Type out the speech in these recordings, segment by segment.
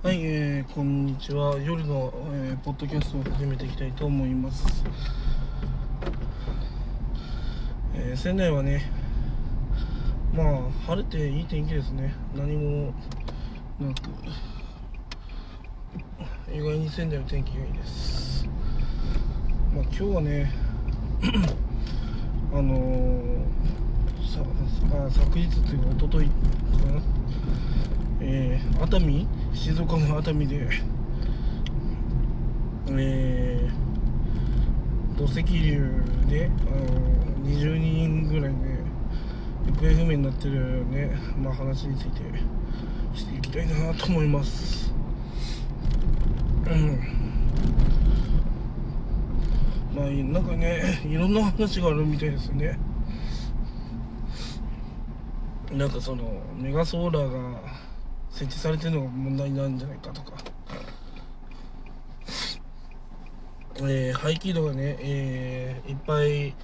はい、えー、こんにちは。夜の、えーポッドキャストを始めていきたいと思います。えー仙台はね、まあ、晴れていい天気ですね。何もなく、意外に仙台の天気がいいです。まあ、今日はね、あのーさあ昨日っていうか、一昨日かな。えー熱海静岡の熱海でえー土石流で、あの20人ぐらいね行方不明になってるね、まあ、話についてしていきたいなと思います。うん。まあなんかねいろんな話があるみたいですね。なんかそのメガソーラーが設置されてるのが問題なんじゃないかとか、えー排気量がね、えーいっぱい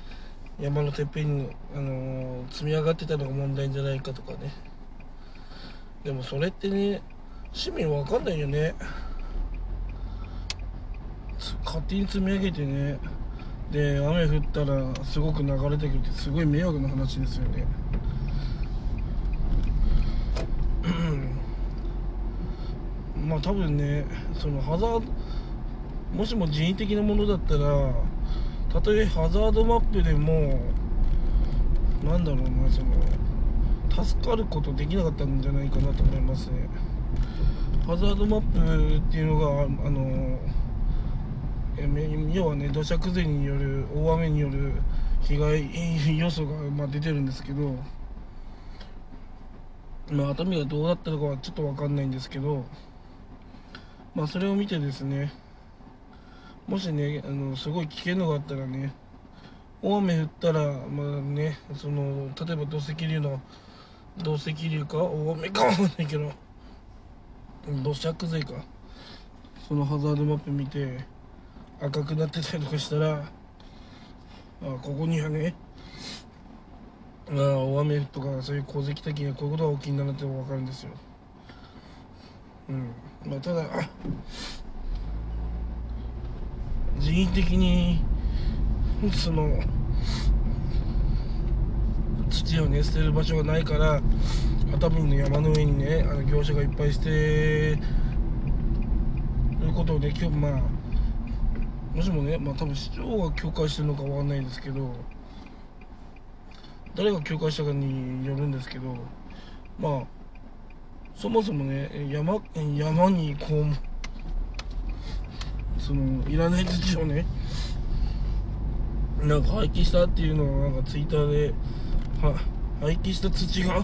山のてっぺんに、あのー積み上がってたのが問題じゃないかとかね。でもそれってね市民わかんないよね。勝手に積み上げてね。で雨降ったらすごく流れてくるってすごい迷惑な話ですよね。まあ多分ねそのハザードもしも人為的なものだったらたとえハザードマップでもなんだろうなその助かることできなかったんじゃないかなと思いますね。ハザードマップっていうのがあの要はね土砂崩れによる大雨による被害 要素が、まあ、出てるんですけどまあ熱海がどうだったのかはちょっと分かんないんですけどまあそれを見てですねもしねあのすごい危険のがあったらね大雨降ったらまあねその例えば土石流の土石流か大雨かわかんないけど土砂崩れかそのハザードマップ見て赤くなってたりとかしたらあここにはねあ大雨とかそういう洪水来た時にこういうことが起きるんだなって分かるんですよ。うん。まあただ人為的にその土をね捨てる場所がないから熱海の山の上にねあの業者がいっぱい捨てることで今日まあもしもねまあ多分市長が許可してるのかわかんないですけど誰が許可したかによるんですけどまあそもそもね山山にこうそのいらない土をねなんか廃棄したっていうのがなんかツイッターでは廃棄した土が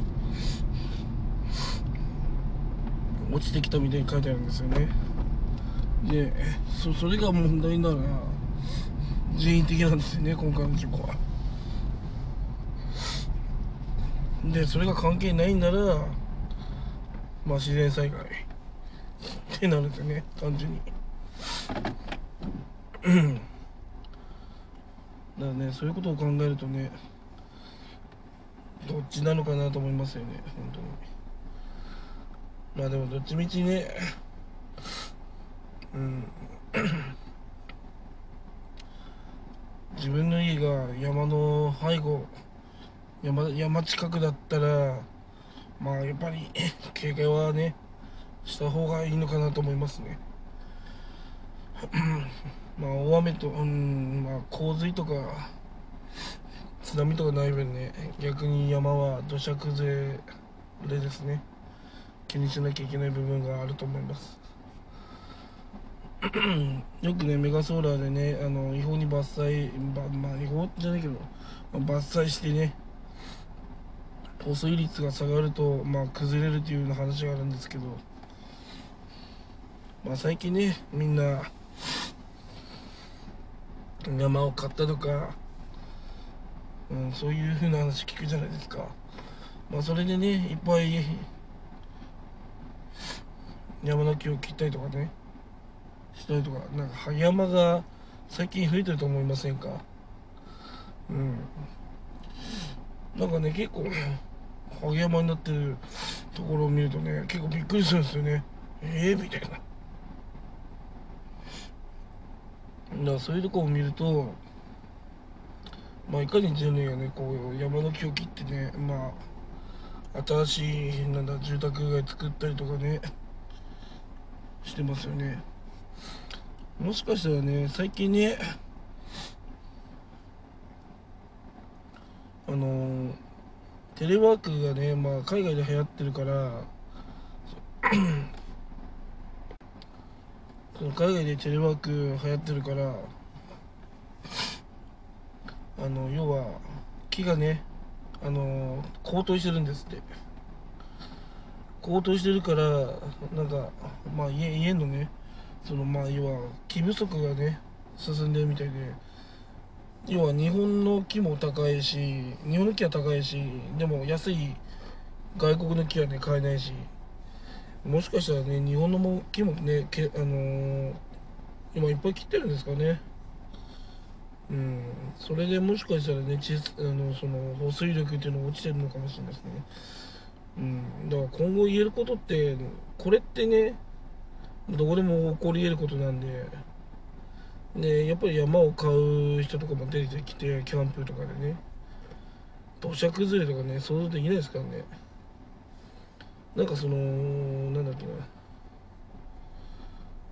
落ちてきたみたいに書いてあるんですよね。でそそれが問題なら人為的なんですよね今回の事故は。でそれが関係ないんならまあ自然災害。ってなるんですよね。単純に。だからねそういうことを考えるとねどっちなのかなと思いますよね。本当に。まあでもどっちみちね。うん。自分の家が山の背後山山近くだったらまあやっぱり 警戒はねした方がいいのかなと思いますね。まあ大雨と、うんまあ、洪水とか津波とかない分ね逆に山は土砂崩れですね。気にしなきゃいけない部分があると思います。よくねメガソーラーでねあの違法に伐採ばまあ違法じゃないけど、伐採してね保水率が下がると、まあ、崩れるというような話があるんですけど、まあ、最近ねみんな山を買ったとか、うん、そういうふうな話聞くじゃないですか、まあ、それでねいっぱい山の木を切ったりとかねしたりとかなんか葉山が最近増えてると思いませんか？うん。なんかね結構萩山になってるところを見るとね結構びっくりするんですよね。ええー、みたいな。だからそういうとこを見るとまあいかに人類がねこう山の木を切ってねまあ新しいなんだ住宅街作ったりとかねしてますよね。もしかしたらね最近ねあのテレワークがね、まあ、海外で流行ってるからその海外でテレワーク流行ってるからあの要は木がねあの高騰してるんですって。高騰してるからなんかまあ家家のねそのまあ要は木不足がね進んでるみたいで要は日本の木も高いし日本の木は高いしでも安い外国の木はね買えないしもしかしたらね日本の木もねけあのー、今いっぱい切ってるんですかね。うん。それでもしかしたらね地あのその保水力っていうのが落ちてるのかもしれないですね。うん。だから今後言えることってこれってねどこでも起こり得ることなんででやっぱり山を買う人とかも出てきてキャンプとかでね。土砂崩れとかね想像できないですからね。なんかそのなんだっけな。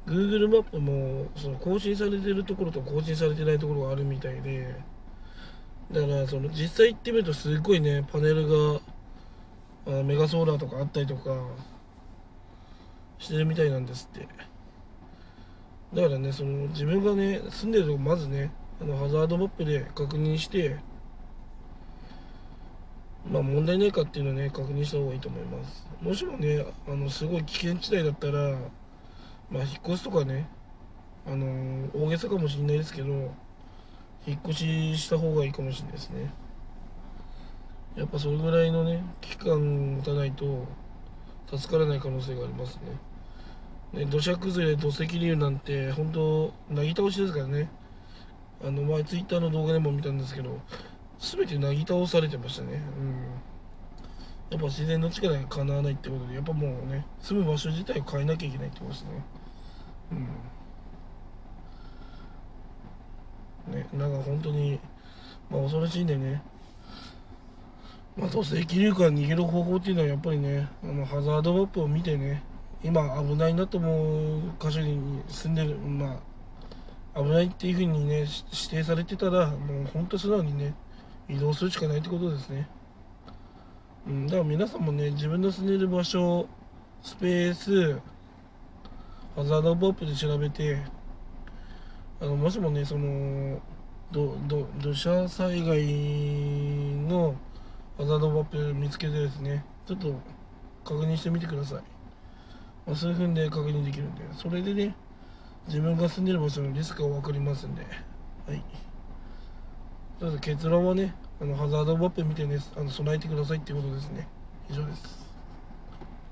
Google マップもその更新されてるところと更新されてないところがあるみたいで。だからその実際行ってみるとすごいねパネルがあメガソーラーとかあったりとかしてるみたいなんですって。だからねその自分がね住んでるとこまずねあのハザードマップで確認してまあ問題ないかっていうのをね確認した方がいいと思います。もしもねあのすごい危険地帯だったらまあ引っ越すとかねあの大げさかもしれないですけど引っ越しした方がいいかもしれないですね。やっぱそれぐらいのね期間持たないと助からない可能性がありますね。ね、土砂崩れ、土石流なんて、本当、なぎ倒しですからね。あの、前、ツイッターの動画でも見たんですけど、すべてなぎ倒されてましたね。うん。やっぱ自然の力がかなわないってことで、やっぱもうね、住む場所自体を変えなきゃいけないってことですね。うん。ね、なんか本当に、まあ恐ろしいんでね。まあ、土石流から逃げる方法っていうのはやっぱりね、あのハザードマップを見てね、今危ないなと思う箇所に住んでるまあ危ないっていうふうにね指定されてたらもう本当素直にね移動するしかないってことですね。うんだから皆さんもね自分の住んでる場所スペースハザードマップで調べてあのもしもねそのど土砂災害のハザードマップ見つけてですねちょっと確認してみてください、数分で確認できるんで。それでね自分が住んでる場所のリスクが分かりますんで。はい。とりあえず結論はねあのハザードマップ見てねあの備えてくださいっていうことですね。以上です。